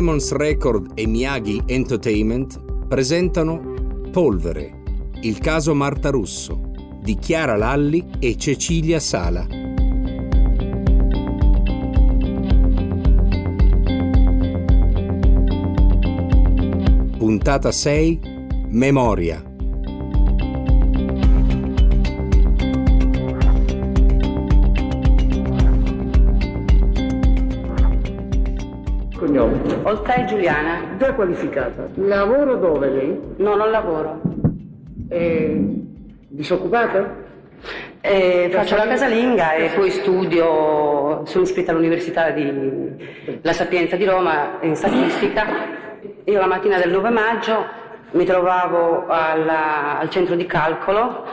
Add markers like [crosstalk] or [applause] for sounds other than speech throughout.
Demons Record e Miyagi Entertainment presentano Polvere, il caso Marta Russo di Chiara Lalli e Cecilia Sala. Puntata 6 Memoria Cognome. Oltai Giuliana. Già qualificata. Lavoro dove lei? No, non lavoro. È disoccupata? Eh, faccio la casalinga e poi studio, sono iscritta all'Università di La Sapienza di Roma in statistica. Io la mattina del 9 maggio mi trovavo alla- al centro di calcolo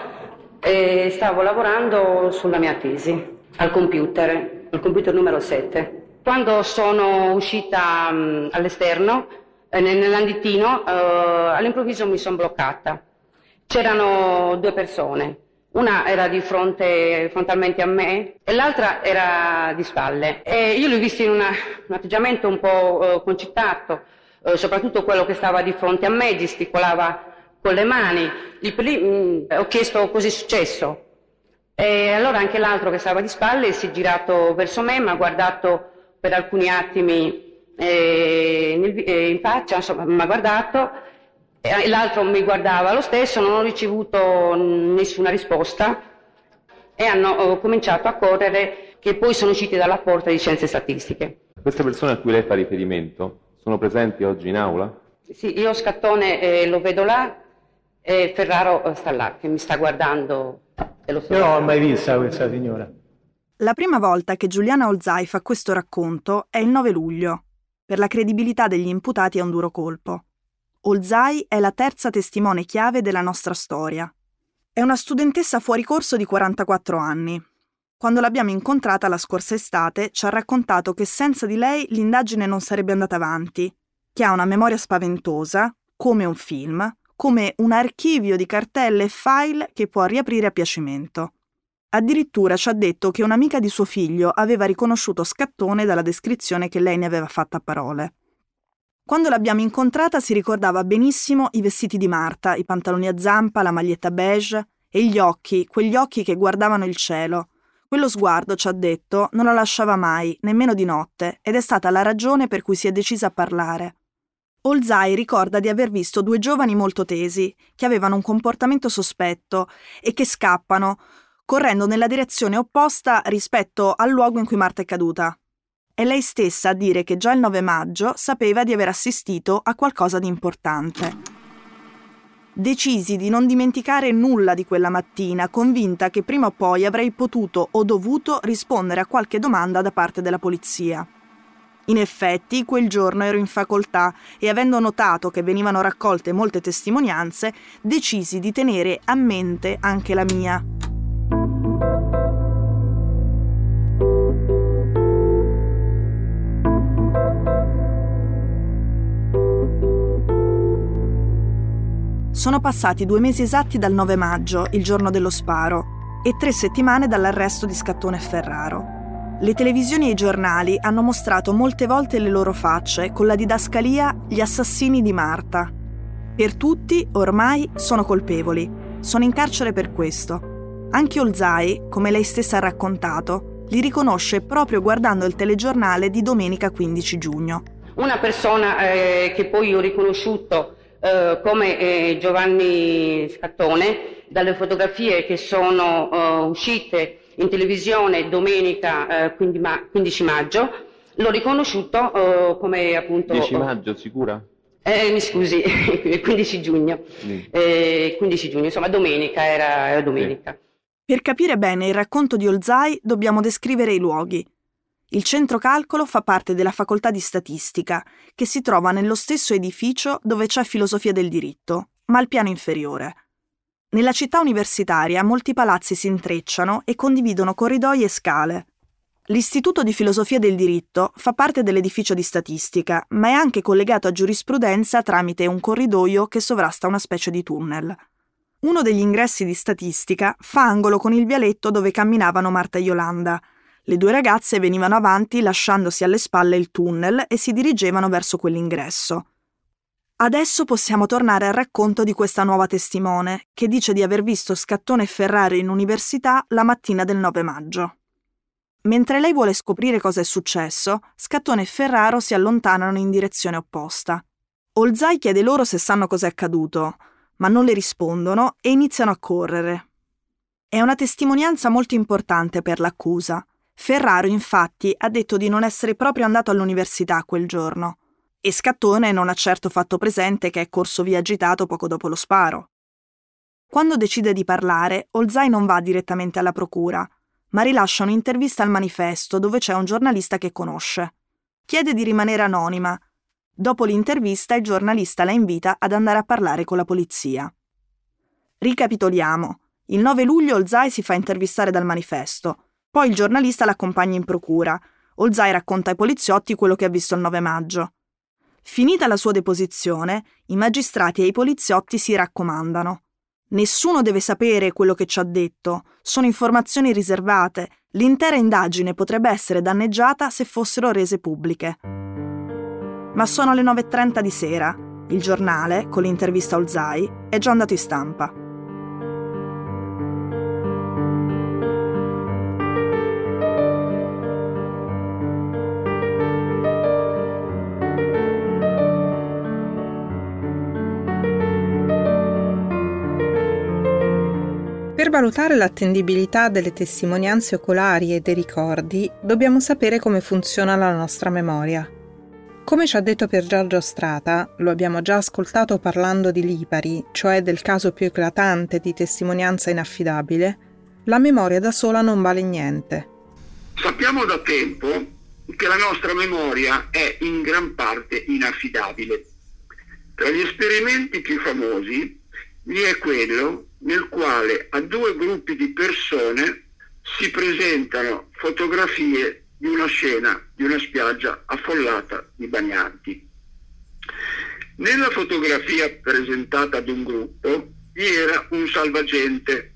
e stavo lavorando sulla mia tesi al computer, al computer numero 7. Quando sono uscita mh, all'esterno, eh, nel- nell'andittino, eh, all'improvviso mi sono bloccata. C'erano due persone, una era di fronte frontalmente a me e l'altra era di spalle. E io li ho visti in una- un atteggiamento un po' eh, concitato, eh, soprattutto quello che stava di fronte a me, gesticolava con le mani. Lì mh, ho chiesto cosa è successo. E allora anche l'altro che stava di spalle si è girato verso me, mi ha guardato per alcuni attimi eh, nel eh, in faccia, insomma, mi ha guardato, e l'altro mi guardava lo stesso, non ho ricevuto nessuna risposta e hanno eh, cominciato a correre che poi sono usciti dalla porta di scienze statistiche. Queste persone a cui lei fa riferimento sono presenti oggi in aula? Sì, io Scattone eh, lo vedo là e Ferraro eh, sta là, che mi sta guardando e lo so. Io non l'ho mai vista questa signora. La prima volta che Giuliana Olzai fa questo racconto è il 9 luglio. Per la credibilità degli imputati è un duro colpo. Olzai è la terza testimone chiave della nostra storia. È una studentessa fuori corso di 44 anni. Quando l'abbiamo incontrata la scorsa estate ci ha raccontato che senza di lei l'indagine non sarebbe andata avanti, che ha una memoria spaventosa, come un film, come un archivio di cartelle e file che può riaprire a piacimento. Addirittura ci ha detto che un'amica di suo figlio aveva riconosciuto Scattone dalla descrizione che lei ne aveva fatta a parole. Quando l'abbiamo incontrata si ricordava benissimo i vestiti di Marta, i pantaloni a zampa, la maglietta beige e gli occhi, quegli occhi che guardavano il cielo. Quello sguardo, ci ha detto, non la lasciava mai, nemmeno di notte, ed è stata la ragione per cui si è decisa a parlare. Olzai ricorda di aver visto due giovani molto tesi, che avevano un comportamento sospetto e che scappano, correndo nella direzione opposta rispetto al luogo in cui Marta è caduta. È lei stessa a dire che già il 9 maggio sapeva di aver assistito a qualcosa di importante. Decisi di non dimenticare nulla di quella mattina, convinta che prima o poi avrei potuto o dovuto rispondere a qualche domanda da parte della polizia. In effetti, quel giorno ero in facoltà e avendo notato che venivano raccolte molte testimonianze, decisi di tenere a mente anche la mia. Sono passati due mesi esatti dal 9 maggio, il giorno dello sparo, e tre settimane dall'arresto di Scattone e Ferraro. Le televisioni e i giornali hanno mostrato molte volte le loro facce con la didascalia Gli assassini di Marta. Per tutti, ormai, sono colpevoli. Sono in carcere per questo. Anche Olzai, come lei stessa ha raccontato, li riconosce proprio guardando il telegiornale di domenica 15 giugno. Una persona eh, che poi ho riconosciuto eh, come eh, Giovanni Scattone dalle fotografie che sono eh, uscite in televisione domenica eh, 15, ma- 15 maggio, l'ho riconosciuto eh, come appunto... 10 maggio, sicura? Eh, mi scusi, [laughs] 15 giugno. Sì. Eh, 15 giugno, insomma domenica, era, era domenica. Per capire bene il racconto di Olzai dobbiamo descrivere i luoghi. Il centro calcolo fa parte della facoltà di statistica, che si trova nello stesso edificio dove c'è filosofia del diritto, ma al piano inferiore. Nella città universitaria molti palazzi si intrecciano e condividono corridoi e scale. L'Istituto di Filosofia del Diritto fa parte dell'edificio di statistica, ma è anche collegato a giurisprudenza tramite un corridoio che sovrasta una specie di tunnel. Uno degli ingressi di statistica fa angolo con il vialetto dove camminavano Marta e Yolanda. Le due ragazze venivano avanti lasciandosi alle spalle il tunnel e si dirigevano verso quell'ingresso. Adesso possiamo tornare al racconto di questa nuova testimone, che dice di aver visto Scattone e Ferrari in università la mattina del 9 maggio. Mentre lei vuole scoprire cosa è successo, Scattone e Ferraro si allontanano in direzione opposta. Olzai chiede loro se sanno cosa è accaduto, ma non le rispondono e iniziano a correre. È una testimonianza molto importante per l'accusa. Ferraro, infatti, ha detto di non essere proprio andato all'università quel giorno e Scattone non ha certo fatto presente che è corso via agitato poco dopo lo sparo. Quando decide di parlare, Olzai non va direttamente alla procura, ma rilascia un'intervista al manifesto dove c'è un giornalista che conosce. Chiede di rimanere anonima. Dopo l'intervista il giornalista la invita ad andare a parlare con la polizia. Ricapitoliamo. Il 9 luglio Olzai si fa intervistare dal manifesto, poi il giornalista l'accompagna in procura. Olzai racconta ai poliziotti quello che ha visto il 9 maggio. Finita la sua deposizione, i magistrati e i poliziotti si raccomandano. Nessuno deve sapere quello che ci ha detto, sono informazioni riservate, l'intera indagine potrebbe essere danneggiata se fossero rese pubbliche. Ma sono le 9.30 di sera, il giornale, con l'intervista a Olzai, è già andato in stampa. Per valutare l'attendibilità delle testimonianze oculari e dei ricordi, dobbiamo sapere come funziona la nostra memoria. Come ci ha detto per Giorgio Strata, lo abbiamo già ascoltato parlando di Lipari, cioè del caso più eclatante di testimonianza inaffidabile, la memoria da sola non vale niente. Sappiamo da tempo che la nostra memoria è in gran parte inaffidabile. Tra gli esperimenti più famosi vi è quello nel quale a due gruppi di persone si presentano fotografie di una scena di una spiaggia affollata di bagnanti. Nella fotografia presentata ad un gruppo vi era un salvagente,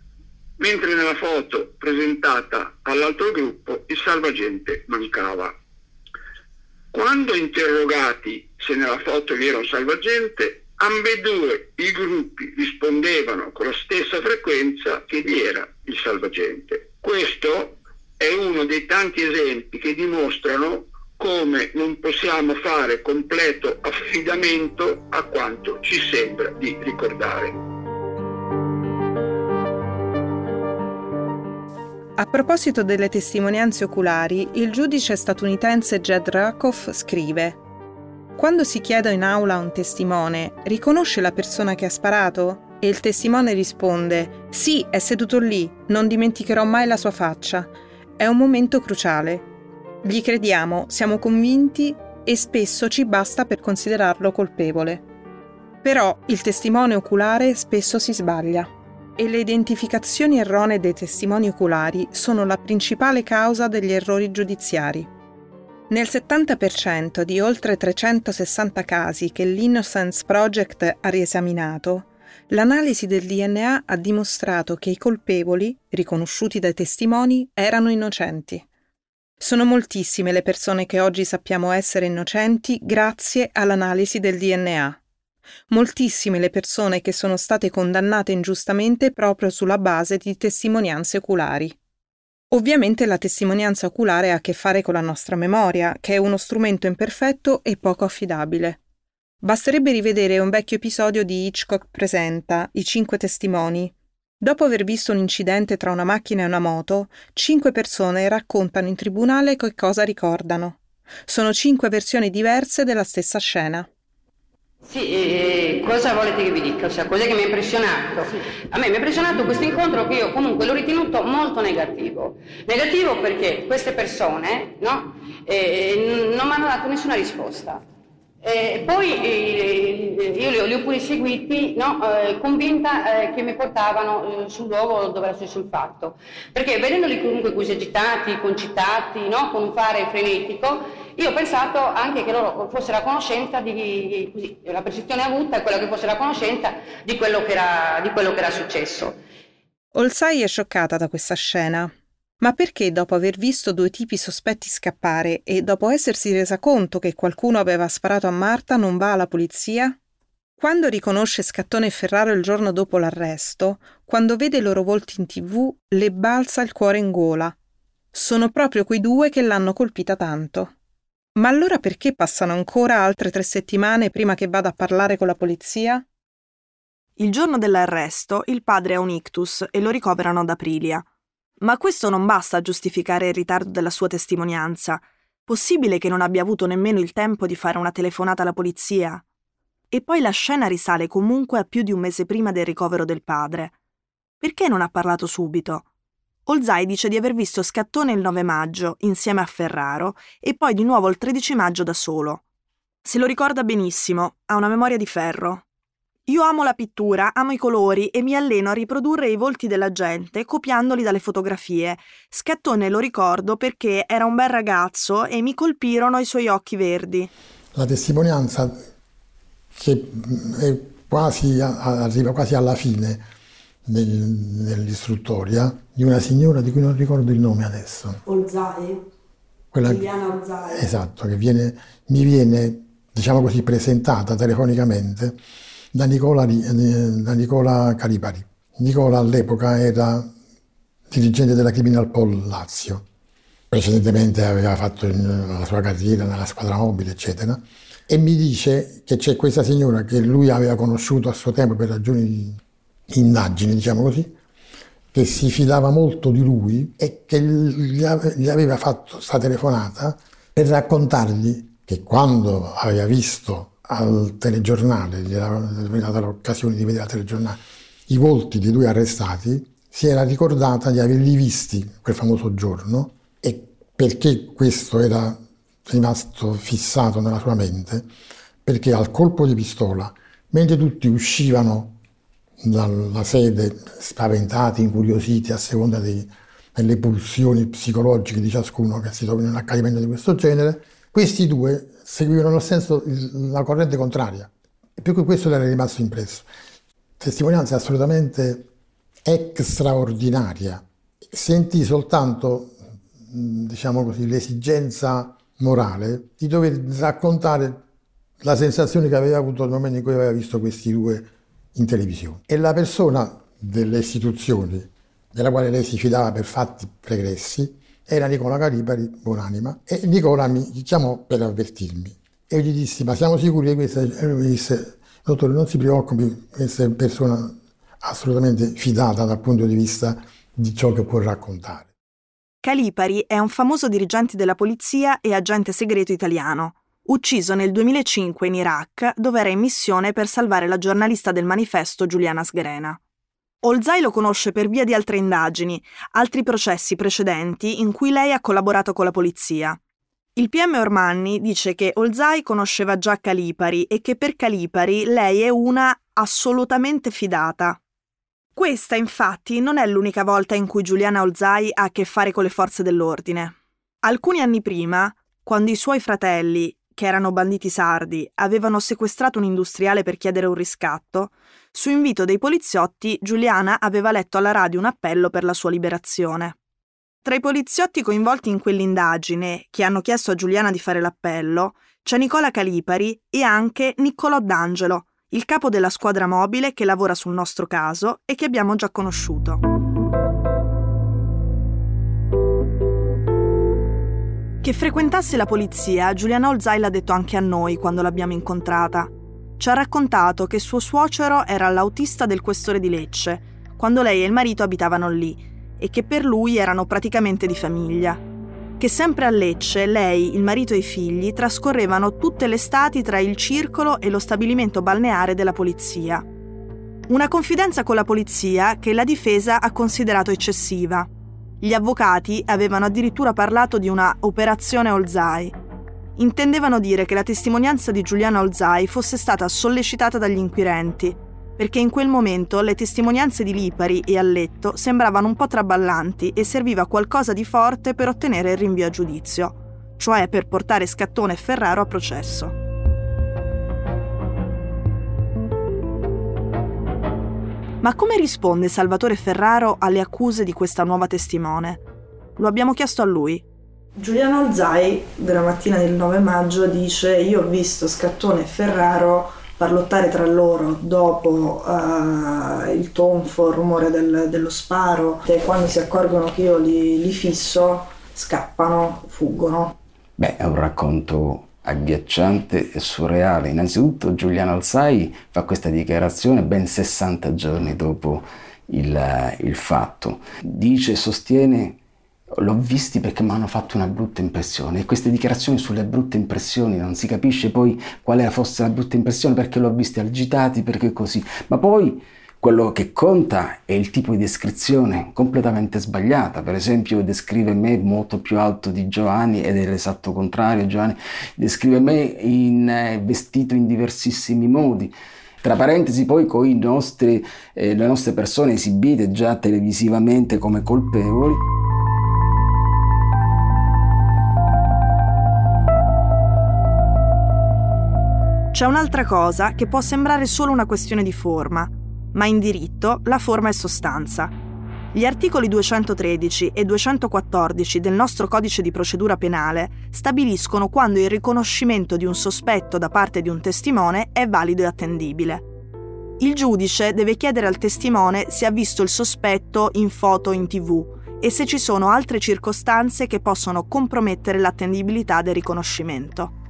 mentre nella foto presentata all'altro gruppo il salvagente mancava. Quando interrogati se nella foto vi era un salvagente, ambedue i gruppi rispondevano con la stessa frequenza che vi era il salvagente. Questo è uno dei tanti esempi che dimostrano come non possiamo fare completo affidamento a quanto ci sembra di ricordare. A proposito delle testimonianze oculari, il giudice statunitense Jed Rakoff scrive quando si chiede in aula a un testimone, riconosce la persona che ha sparato? E il testimone risponde, sì, è seduto lì, non dimenticherò mai la sua faccia. È un momento cruciale. Gli crediamo, siamo convinti e spesso ci basta per considerarlo colpevole. Però il testimone oculare spesso si sbaglia e le identificazioni erronee dei testimoni oculari sono la principale causa degli errori giudiziari. Nel 70% di oltre 360 casi che l'Innocence Project ha riesaminato, l'analisi del DNA ha dimostrato che i colpevoli, riconosciuti dai testimoni, erano innocenti. Sono moltissime le persone che oggi sappiamo essere innocenti grazie all'analisi del DNA. Moltissime le persone che sono state condannate ingiustamente proprio sulla base di testimonianze oculari. Ovviamente la testimonianza oculare ha a che fare con la nostra memoria, che è uno strumento imperfetto e poco affidabile. Basterebbe rivedere un vecchio episodio di Hitchcock Presenta, I cinque testimoni. Dopo aver visto un incidente tra una macchina e una moto, cinque persone raccontano in tribunale che cosa ricordano. Sono cinque versioni diverse della stessa scena. Sì, cosa volete che vi dica? Cioè, cos'è che mi ha impressionato? Sì. A me mi ha impressionato questo incontro che io comunque l'ho ritenuto molto negativo. Negativo perché queste persone no, eh, non mi hanno dato nessuna risposta. Eh, poi eh, io li ho, li ho, pure seguiti no, eh, convinta eh, che mi portavano eh, sul luogo dove era successo il fatto, perché vedendoli comunque così agitati, concitati, no, con un fare frenetico, io ho pensato anche che loro fossero a conoscenza di, così, la percezione avuta è quella che fossero a conoscenza di quello che era, di quello che era successo. Olsai è scioccata da questa scena. Ma perché dopo aver visto due tipi sospetti scappare e dopo essersi resa conto che qualcuno aveva sparato a Marta non va alla polizia? Quando riconosce Scattone e Ferraro il giorno dopo l'arresto, quando vede i loro volti in tv, le balza il cuore in gola. Sono proprio quei due che l'hanno colpita tanto. Ma allora perché passano ancora altre tre settimane prima che vada a parlare con la polizia? Il giorno dell'arresto il padre ha un ictus e lo ricoverano ad Aprilia. Ma questo non basta a giustificare il ritardo della sua testimonianza. Possibile che non abbia avuto nemmeno il tempo di fare una telefonata alla polizia? E poi la scena risale comunque a più di un mese prima del ricovero del padre. Perché non ha parlato subito? Olzai dice di aver visto Scattone il 9 maggio insieme a Ferraro e poi di nuovo il 13 maggio da solo. Se lo ricorda benissimo, ha una memoria di ferro. Io amo la pittura, amo i colori e mi alleno a riprodurre i volti della gente copiandoli dalle fotografie. Scattone lo ricordo perché era un bel ragazzo e mi colpirono i suoi occhi verdi. La testimonianza che quasi, arriva quasi alla fine del, dell'istruttoria di una signora di cui non ricordo il nome adesso. Olzai? Quella, Giuliana Olzai. Esatto, che viene, mi viene, diciamo così, presentata telefonicamente da Nicola, da Nicola Calipari. Nicola all'epoca era dirigente della Criminal Pol Lazio, precedentemente aveva fatto la sua carriera nella squadra mobile, eccetera, e mi dice che c'è questa signora che lui aveva conosciuto a suo tempo per ragioni indagine, diciamo così, che si fidava molto di lui e che gli aveva fatto questa telefonata per raccontargli che quando aveva visto al telegiornale, gli era data l'occasione di vedere al telegiornale i volti dei due arrestati, si era ricordata di averli visti quel famoso giorno e perché questo era rimasto fissato nella sua mente, perché al colpo di pistola, mentre tutti uscivano dalla sede spaventati, incuriositi a seconda dei, delle pulsioni psicologiche di ciascuno che si trova in un accadimento di questo genere, questi due seguivano senso la corrente contraria. E più che questo era rimasto impresso. Testimonianza assolutamente straordinaria. Sentì soltanto, diciamo così, l'esigenza morale di dover raccontare la sensazione che aveva avuto nel momento in cui aveva visto questi due in televisione. E la persona delle istituzioni della quale lei si fidava per fatti pregressi era Nicola Calipari, buonanima, e Nicola mi chiamò per avvertirmi. E io gli dissi, ma siamo sicuri che questa... E lui mi disse, dottore, non si preoccupi, questa è una persona assolutamente fidata dal punto di vista di ciò che può raccontare. Calipari è un famoso dirigente della polizia e agente segreto italiano, ucciso nel 2005 in Iraq dove era in missione per salvare la giornalista del manifesto Giuliana Sgrena. Olzai lo conosce per via di altre indagini, altri processi precedenti in cui lei ha collaborato con la polizia. Il PM Ormanni dice che Olzai conosceva già Calipari e che per Calipari lei è una assolutamente fidata. Questa, infatti, non è l'unica volta in cui Giuliana Olzai ha a che fare con le forze dell'ordine. Alcuni anni prima, quando i suoi fratelli, che erano banditi sardi, avevano sequestrato un industriale per chiedere un riscatto, su invito dei poliziotti, Giuliana aveva letto alla radio un appello per la sua liberazione. Tra i poliziotti coinvolti in quell'indagine, che hanno chiesto a Giuliana di fare l'appello, c'è Nicola Calipari e anche Niccolò D'Angelo, il capo della squadra mobile che lavora sul nostro caso e che abbiamo già conosciuto. Che frequentasse la polizia, Giuliana Olzai l'ha detto anche a noi quando l'abbiamo incontrata ci ha raccontato che suo suocero era l'autista del questore di Lecce, quando lei e il marito abitavano lì, e che per lui erano praticamente di famiglia. Che sempre a Lecce lei, il marito e i figli trascorrevano tutte le estati tra il circolo e lo stabilimento balneare della polizia. Una confidenza con la polizia che la difesa ha considerato eccessiva. Gli avvocati avevano addirittura parlato di una operazione Olzai, intendevano dire che la testimonianza di Giuliana Olzai fosse stata sollecitata dagli inquirenti, perché in quel momento le testimonianze di Lipari e Alletto sembravano un po' traballanti e serviva qualcosa di forte per ottenere il rinvio a giudizio, cioè per portare Scattone e Ferraro a processo. Ma come risponde Salvatore Ferraro alle accuse di questa nuova testimone? Lo abbiamo chiesto a lui. Giuliano Olzai, della mattina del 9 maggio, dice io ho visto Scattone e Ferraro parlottare tra loro dopo uh, il tonfo, il rumore del, dello sparo e quando si accorgono che io li, li fisso scappano, fuggono. Beh, è un racconto agghiacciante e surreale. Innanzitutto Giuliano Alzai fa questa dichiarazione ben 60 giorni dopo il, il fatto. Dice, sostiene l'ho visti perché mi hanno fatto una brutta impressione e queste dichiarazioni sulle brutte impressioni non si capisce poi quale fosse la brutta impressione perché l'ho visti agitati perché così ma poi quello che conta è il tipo di descrizione completamente sbagliata. Per esempio, descrive me molto più alto di Giovanni ed è l'esatto contrario. Giovanni descrive me in, eh, vestito in diversissimi modi. Tra parentesi, poi con nostri, eh, le nostre persone esibite già televisivamente come colpevoli. C'è un'altra cosa che può sembrare solo una questione di forma, ma in diritto la forma è sostanza. Gli articoli 213 e 214 del nostro codice di procedura penale stabiliscono quando il riconoscimento di un sospetto da parte di un testimone è valido e attendibile. Il giudice deve chiedere al testimone se ha visto il sospetto in foto o in tv e se ci sono altre circostanze che possono compromettere l'attendibilità del riconoscimento.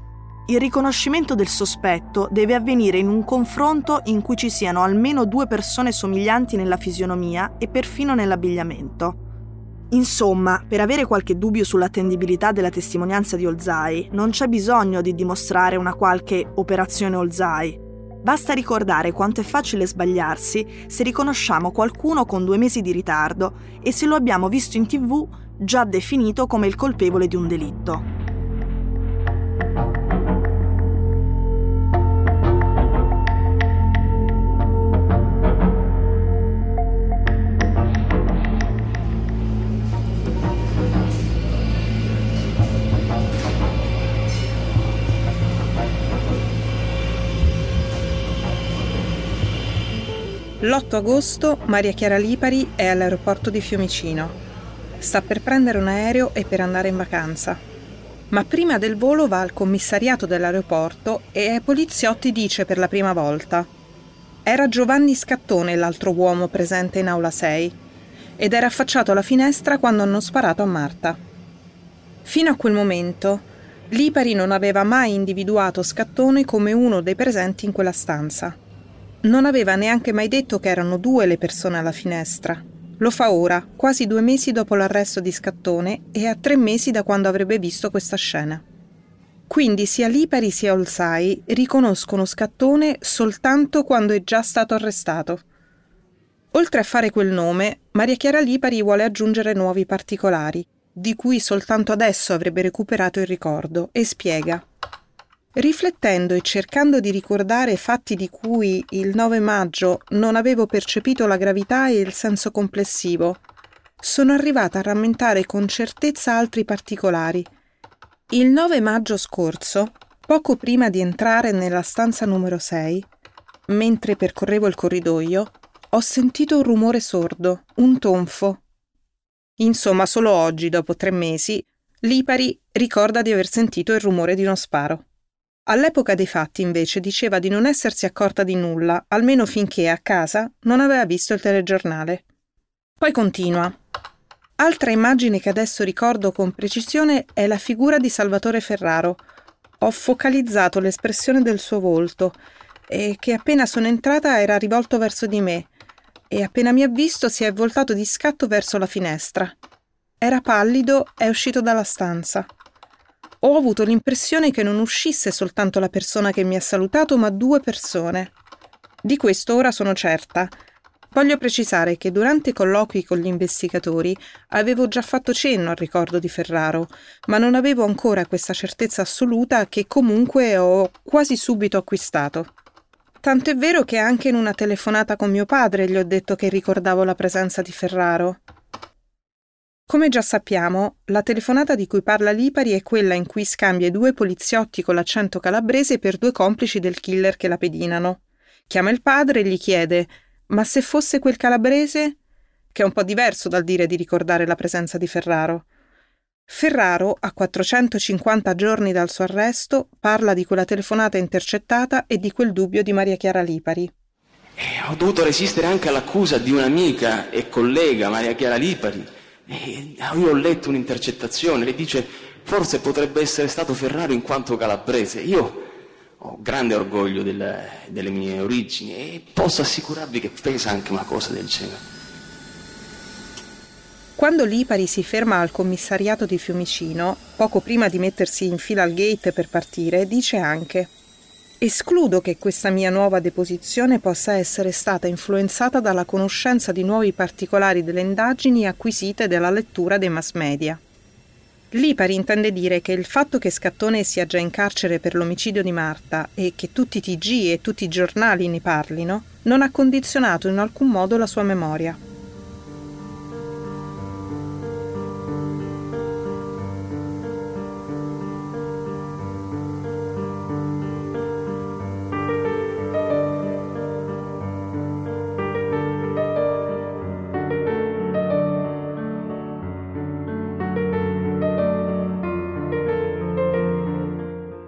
Il riconoscimento del sospetto deve avvenire in un confronto in cui ci siano almeno due persone somiglianti nella fisionomia e perfino nell'abbigliamento. Insomma, per avere qualche dubbio sull'attendibilità della testimonianza di Olzai, non c'è bisogno di dimostrare una qualche operazione Olzai. Basta ricordare quanto è facile sbagliarsi se riconosciamo qualcuno con due mesi di ritardo e se lo abbiamo visto in tv già definito come il colpevole di un delitto. L'8 agosto Maria Chiara Lipari è all'aeroporto di Fiumicino. Sta per prendere un aereo e per andare in vacanza. Ma prima del volo va al commissariato dell'aeroporto e ai poliziotti dice per la prima volta era Giovanni Scattone l'altro uomo presente in aula 6 ed era affacciato alla finestra quando hanno sparato a Marta. Fino a quel momento Lipari non aveva mai individuato Scattone come uno dei presenti in quella stanza. Non aveva neanche mai detto che erano due le persone alla finestra. Lo fa ora, quasi due mesi dopo l'arresto di Scattone e a tre mesi da quando avrebbe visto questa scena. Quindi sia Lipari sia Olsai riconoscono Scattone soltanto quando è già stato arrestato. Oltre a fare quel nome, Maria Chiara Lipari vuole aggiungere nuovi particolari, di cui soltanto adesso avrebbe recuperato il ricordo, e spiega. Riflettendo e cercando di ricordare fatti di cui il 9 maggio non avevo percepito la gravità e il senso complessivo, sono arrivata a rammentare con certezza altri particolari. Il 9 maggio scorso, poco prima di entrare nella stanza numero 6, mentre percorrevo il corridoio, ho sentito un rumore sordo, un tonfo. Insomma, solo oggi, dopo tre mesi, Lipari ricorda di aver sentito il rumore di uno sparo. All'epoca dei fatti, invece, diceva di non essersi accorta di nulla, almeno finché a casa non aveva visto il telegiornale. Poi continua. Altra immagine che adesso ricordo con precisione è la figura di Salvatore Ferraro. Ho focalizzato l'espressione del suo volto e che appena sono entrata era rivolto verso di me e appena mi ha visto si è voltato di scatto verso la finestra. Era pallido è uscito dalla stanza ho avuto l'impressione che non uscisse soltanto la persona che mi ha salutato, ma due persone. Di questo ora sono certa. Voglio precisare che durante i colloqui con gli investigatori avevo già fatto cenno al ricordo di Ferraro, ma non avevo ancora questa certezza assoluta che comunque ho quasi subito acquistato. Tanto è vero che anche in una telefonata con mio padre gli ho detto che ricordavo la presenza di Ferraro. Come già sappiamo, la telefonata di cui parla Lipari è quella in cui scambia i due poliziotti con l'accento calabrese per due complici del killer che la pedinano. Chiama il padre e gli chiede: Ma se fosse quel calabrese? Che è un po' diverso dal dire di ricordare la presenza di Ferraro. Ferraro, a 450 giorni dal suo arresto, parla di quella telefonata intercettata e di quel dubbio di Maria Chiara Lipari. Eh, ho dovuto resistere anche all'accusa di un'amica e collega, Maria Chiara Lipari. Eh, io ho letto un'intercettazione che dice forse potrebbe essere stato Ferraro in quanto calabrese. Io ho grande orgoglio del, delle mie origini e posso assicurarvi che pesa anche una cosa del genere. Quando Lipari si ferma al commissariato di Fiumicino, poco prima di mettersi in fila al gate per partire, dice anche Escludo che questa mia nuova deposizione possa essere stata influenzata dalla conoscenza di nuovi particolari delle indagini acquisite dalla lettura dei mass media. Lipari intende dire che il fatto che Scattone sia già in carcere per l'omicidio di Marta e che tutti i TG e tutti i giornali ne parlino non ha condizionato in alcun modo la sua memoria.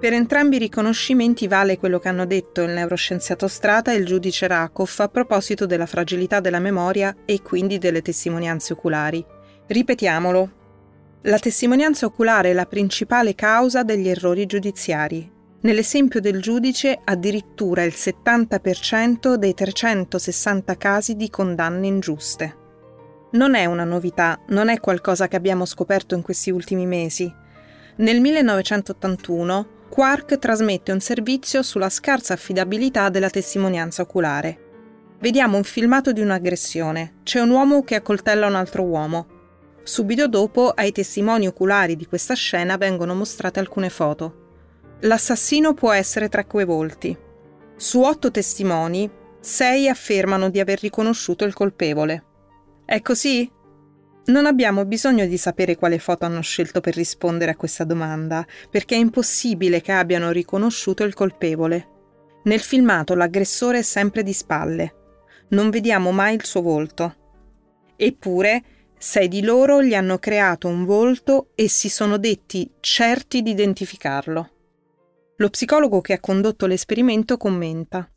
Per entrambi i riconoscimenti vale quello che hanno detto il neuroscienziato Strata e il giudice Rakoff a proposito della fragilità della memoria e quindi delle testimonianze oculari. Ripetiamolo. La testimonianza oculare è la principale causa degli errori giudiziari. Nell'esempio del giudice addirittura il 70% dei 360 casi di condanne ingiuste. Non è una novità, non è qualcosa che abbiamo scoperto in questi ultimi mesi. Nel 1981 Quark trasmette un servizio sulla scarsa affidabilità della testimonianza oculare. Vediamo un filmato di un'aggressione. C'è un uomo che accoltella un altro uomo. Subito dopo, ai testimoni oculari di questa scena vengono mostrate alcune foto. L'assassino può essere tra quei volti. Su otto testimoni, sei affermano di aver riconosciuto il colpevole. È così? Non abbiamo bisogno di sapere quale foto hanno scelto per rispondere a questa domanda, perché è impossibile che abbiano riconosciuto il colpevole. Nel filmato l'aggressore è sempre di spalle. Non vediamo mai il suo volto. Eppure, sei di loro gli hanno creato un volto e si sono detti certi di identificarlo. Lo psicologo che ha condotto l'esperimento commenta.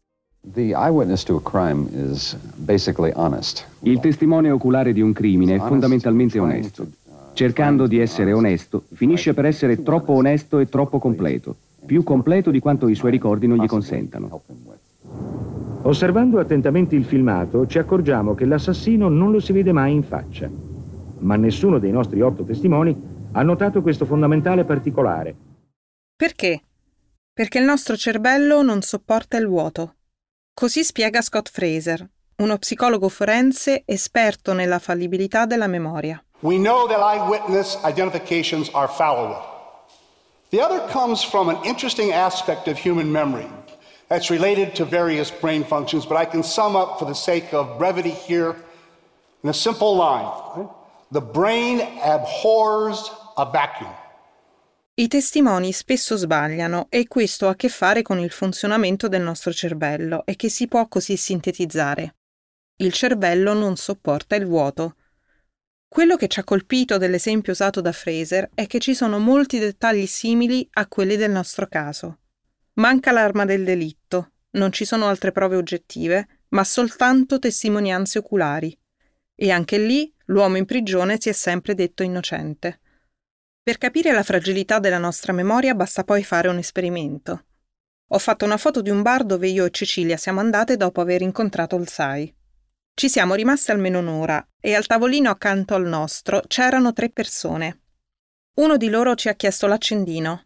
Il testimone oculare di un crimine è fondamentalmente onesto. Cercando di essere onesto, finisce per essere troppo onesto e troppo completo, più completo di quanto i suoi ricordi non gli consentano. Osservando attentamente il filmato, ci accorgiamo che l'assassino non lo si vede mai in faccia. Ma nessuno dei nostri otto testimoni ha notato questo fondamentale particolare. Perché? Perché il nostro cervello non sopporta il vuoto. Così spiega Scott Fraser, uno psicologo forense esperto nella fallibilità della memoria. We know that eyewitness identifications are fallible. The other comes from an interesting aspect of human memory that's related to various brain functions, but I can sum up for the sake of brevity here in a simple line. The brain abhors a vacuum. I testimoni spesso sbagliano e questo ha a che fare con il funzionamento del nostro cervello e che si può così sintetizzare. Il cervello non sopporta il vuoto. Quello che ci ha colpito dell'esempio usato da Fraser è che ci sono molti dettagli simili a quelli del nostro caso. Manca l'arma del delitto, non ci sono altre prove oggettive, ma soltanto testimonianze oculari. E anche lì l'uomo in prigione si è sempre detto innocente. Per capire la fragilità della nostra memoria basta poi fare un esperimento. Ho fatto una foto di un bar dove io e Cecilia siamo andate dopo aver incontrato il SAI. Ci siamo rimaste almeno un'ora e al tavolino accanto al nostro c'erano tre persone. Uno di loro ci ha chiesto l'accendino.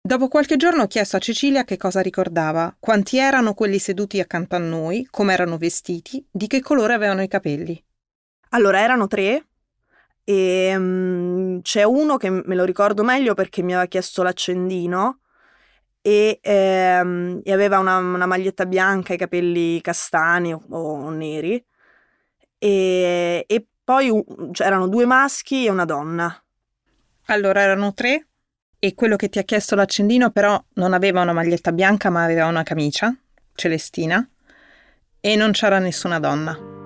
Dopo qualche giorno ho chiesto a Cecilia che cosa ricordava, quanti erano quelli seduti accanto a noi, come erano vestiti, di che colore avevano i capelli. Allora erano tre e um, c'è uno che me lo ricordo meglio perché mi aveva chiesto l'accendino e, ehm, e aveva una, una, maglietta bianca, i capelli castani o, o neri e, e poi c'erano due maschi e una donna. Allora erano tre e quello che ti ha chiesto l'accendino però non aveva una maglietta bianca ma aveva una camicia celestina e non c'era nessuna donna.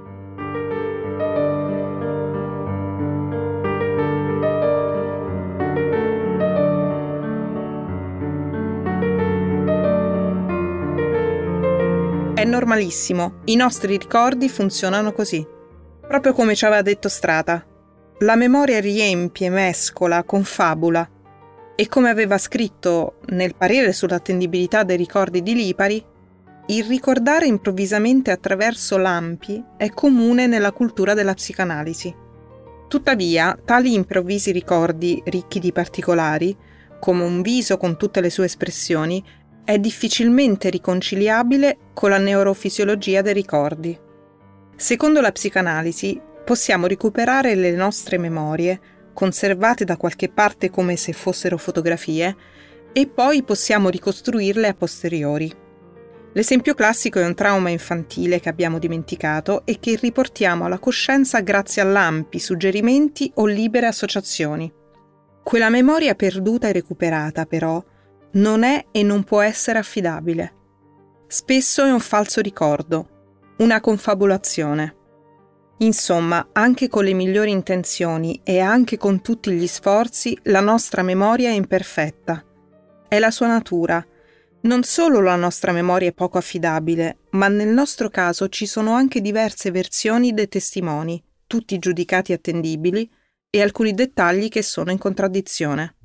È normalissimo, i nostri ricordi funzionano così. Proprio come ci aveva detto Strata. La memoria riempie, mescola, confabula. E come aveva scritto nel parere sull'attendibilità dei ricordi di Lipari, il ricordare improvvisamente attraverso lampi è comune nella cultura della psicanalisi. Tuttavia, tali improvvisi ricordi, ricchi di particolari, come un viso con tutte le sue espressioni, è difficilmente riconciliabile con la neurofisiologia dei ricordi. Secondo la psicanalisi, possiamo recuperare le nostre memorie, conservate da qualche parte come se fossero fotografie, e poi possiamo ricostruirle a posteriori. L'esempio classico è un trauma infantile che abbiamo dimenticato e che riportiamo alla coscienza grazie a lampi, suggerimenti o libere associazioni. Quella memoria perduta e recuperata, però, non è e non può essere affidabile. Spesso è un falso ricordo, una confabulazione. Insomma, anche con le migliori intenzioni e anche con tutti gli sforzi, la nostra memoria è imperfetta. È la sua natura. Non solo la nostra memoria è poco affidabile, ma nel nostro caso ci sono anche diverse versioni dei testimoni, tutti giudicati attendibili, e alcuni dettagli che sono in contraddizione.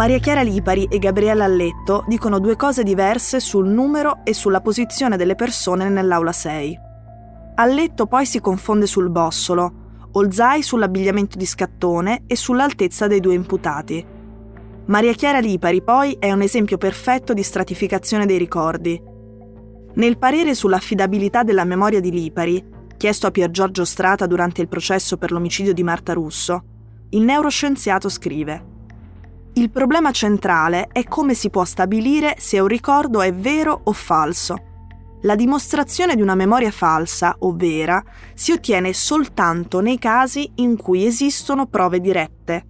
Maria Chiara Lipari e Gabriella Alletto dicono due cose diverse sul numero e sulla posizione delle persone nell'aula 6. Alletto poi si confonde sul bossolo, Olzai sull'abbigliamento di scattone e sull'altezza dei due imputati. Maria Chiara Lipari poi è un esempio perfetto di stratificazione dei ricordi. Nel parere sull'affidabilità della memoria di Lipari, chiesto a Pier Giorgio Strata durante il processo per l'omicidio di Marta Russo, il neuroscienziato scrive il problema centrale è come si può stabilire se un ricordo è vero o falso. La dimostrazione di una memoria falsa o vera si ottiene soltanto nei casi in cui esistono prove dirette.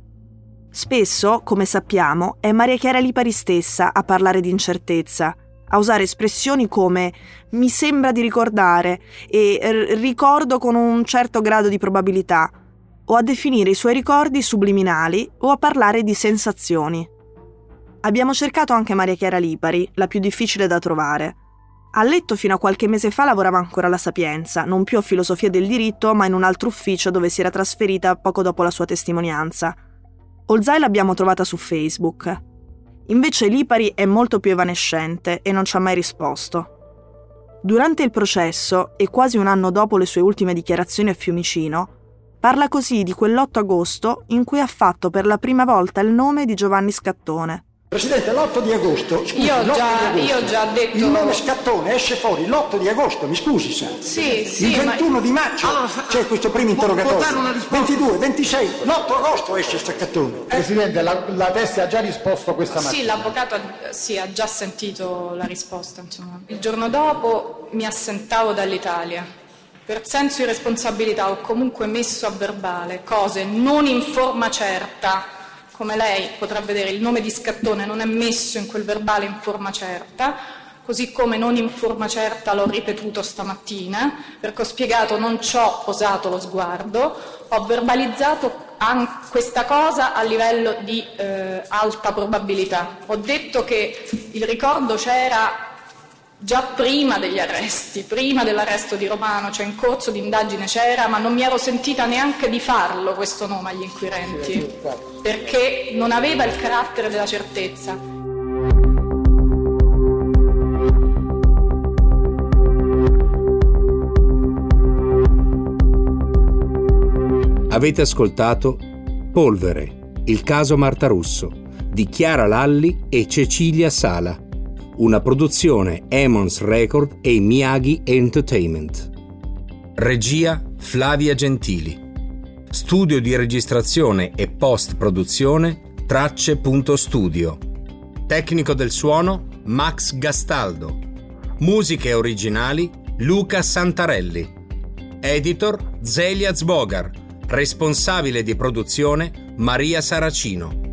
Spesso, come sappiamo, è Maria Chiara Lipari stessa a parlare di incertezza, a usare espressioni come mi sembra di ricordare e ricordo con un certo grado di probabilità o a definire i suoi ricordi subliminali o a parlare di sensazioni. Abbiamo cercato anche Maria Chiara Lipari, la più difficile da trovare. A letto fino a qualche mese fa lavorava ancora alla Sapienza, non più a filosofia del diritto, ma in un altro ufficio dove si era trasferita poco dopo la sua testimonianza. Olzai l'abbiamo trovata su Facebook. Invece Lipari è molto più evanescente e non ci ha mai risposto. Durante il processo, e quasi un anno dopo le sue ultime dichiarazioni a Fiumicino, Parla così di quell'8 agosto in cui ha fatto per la prima volta il nome di Giovanni Scattone. Presidente, l'8 di agosto, scusi, io, l'8 già, di agosto, io già detto... Il nome Scattone esce fuori l'8 di agosto, mi scusi, sa. Sì, sì, Il 21 ma... di maggio allora, c'è questo primo interrogatorio. 22, 26, l'8 agosto esce Scattone. Eh. Presidente, la, la testa ha già risposto questa mattina. Sì, l'avvocato sì, ha già sentito la risposta. Insomma. Il giorno dopo mi assentavo dall'Italia per senso di responsabilità ho comunque messo a verbale cose non in forma certa, come lei potrà vedere il nome di Scattone non è messo in quel verbale in forma certa, così come non in forma certa l'ho ripetuto stamattina, perché ho spiegato non ci ho posato lo sguardo, ho verbalizzato questa cosa a livello di eh, alta probabilità. Ho detto che il ricordo c'era già prima degli arresti, prima dell'arresto di Romano, cioè in corso di indagine c'era, ma non mi ero sentita neanche di farlo questo nome agli inquirenti, perché non aveva il carattere della certezza. Avete ascoltato Polvere, il caso Marta Russo di Chiara Lalli e Cecilia Sala una produzione Emons Record e Miyagi Entertainment. Regia Flavia Gentili. Studio di registrazione e post-produzione Tracce.studio. Tecnico del suono Max Gastaldo. Musiche originali Luca Santarelli. Editor Zelia Zbogar. Responsabile di produzione Maria Saracino.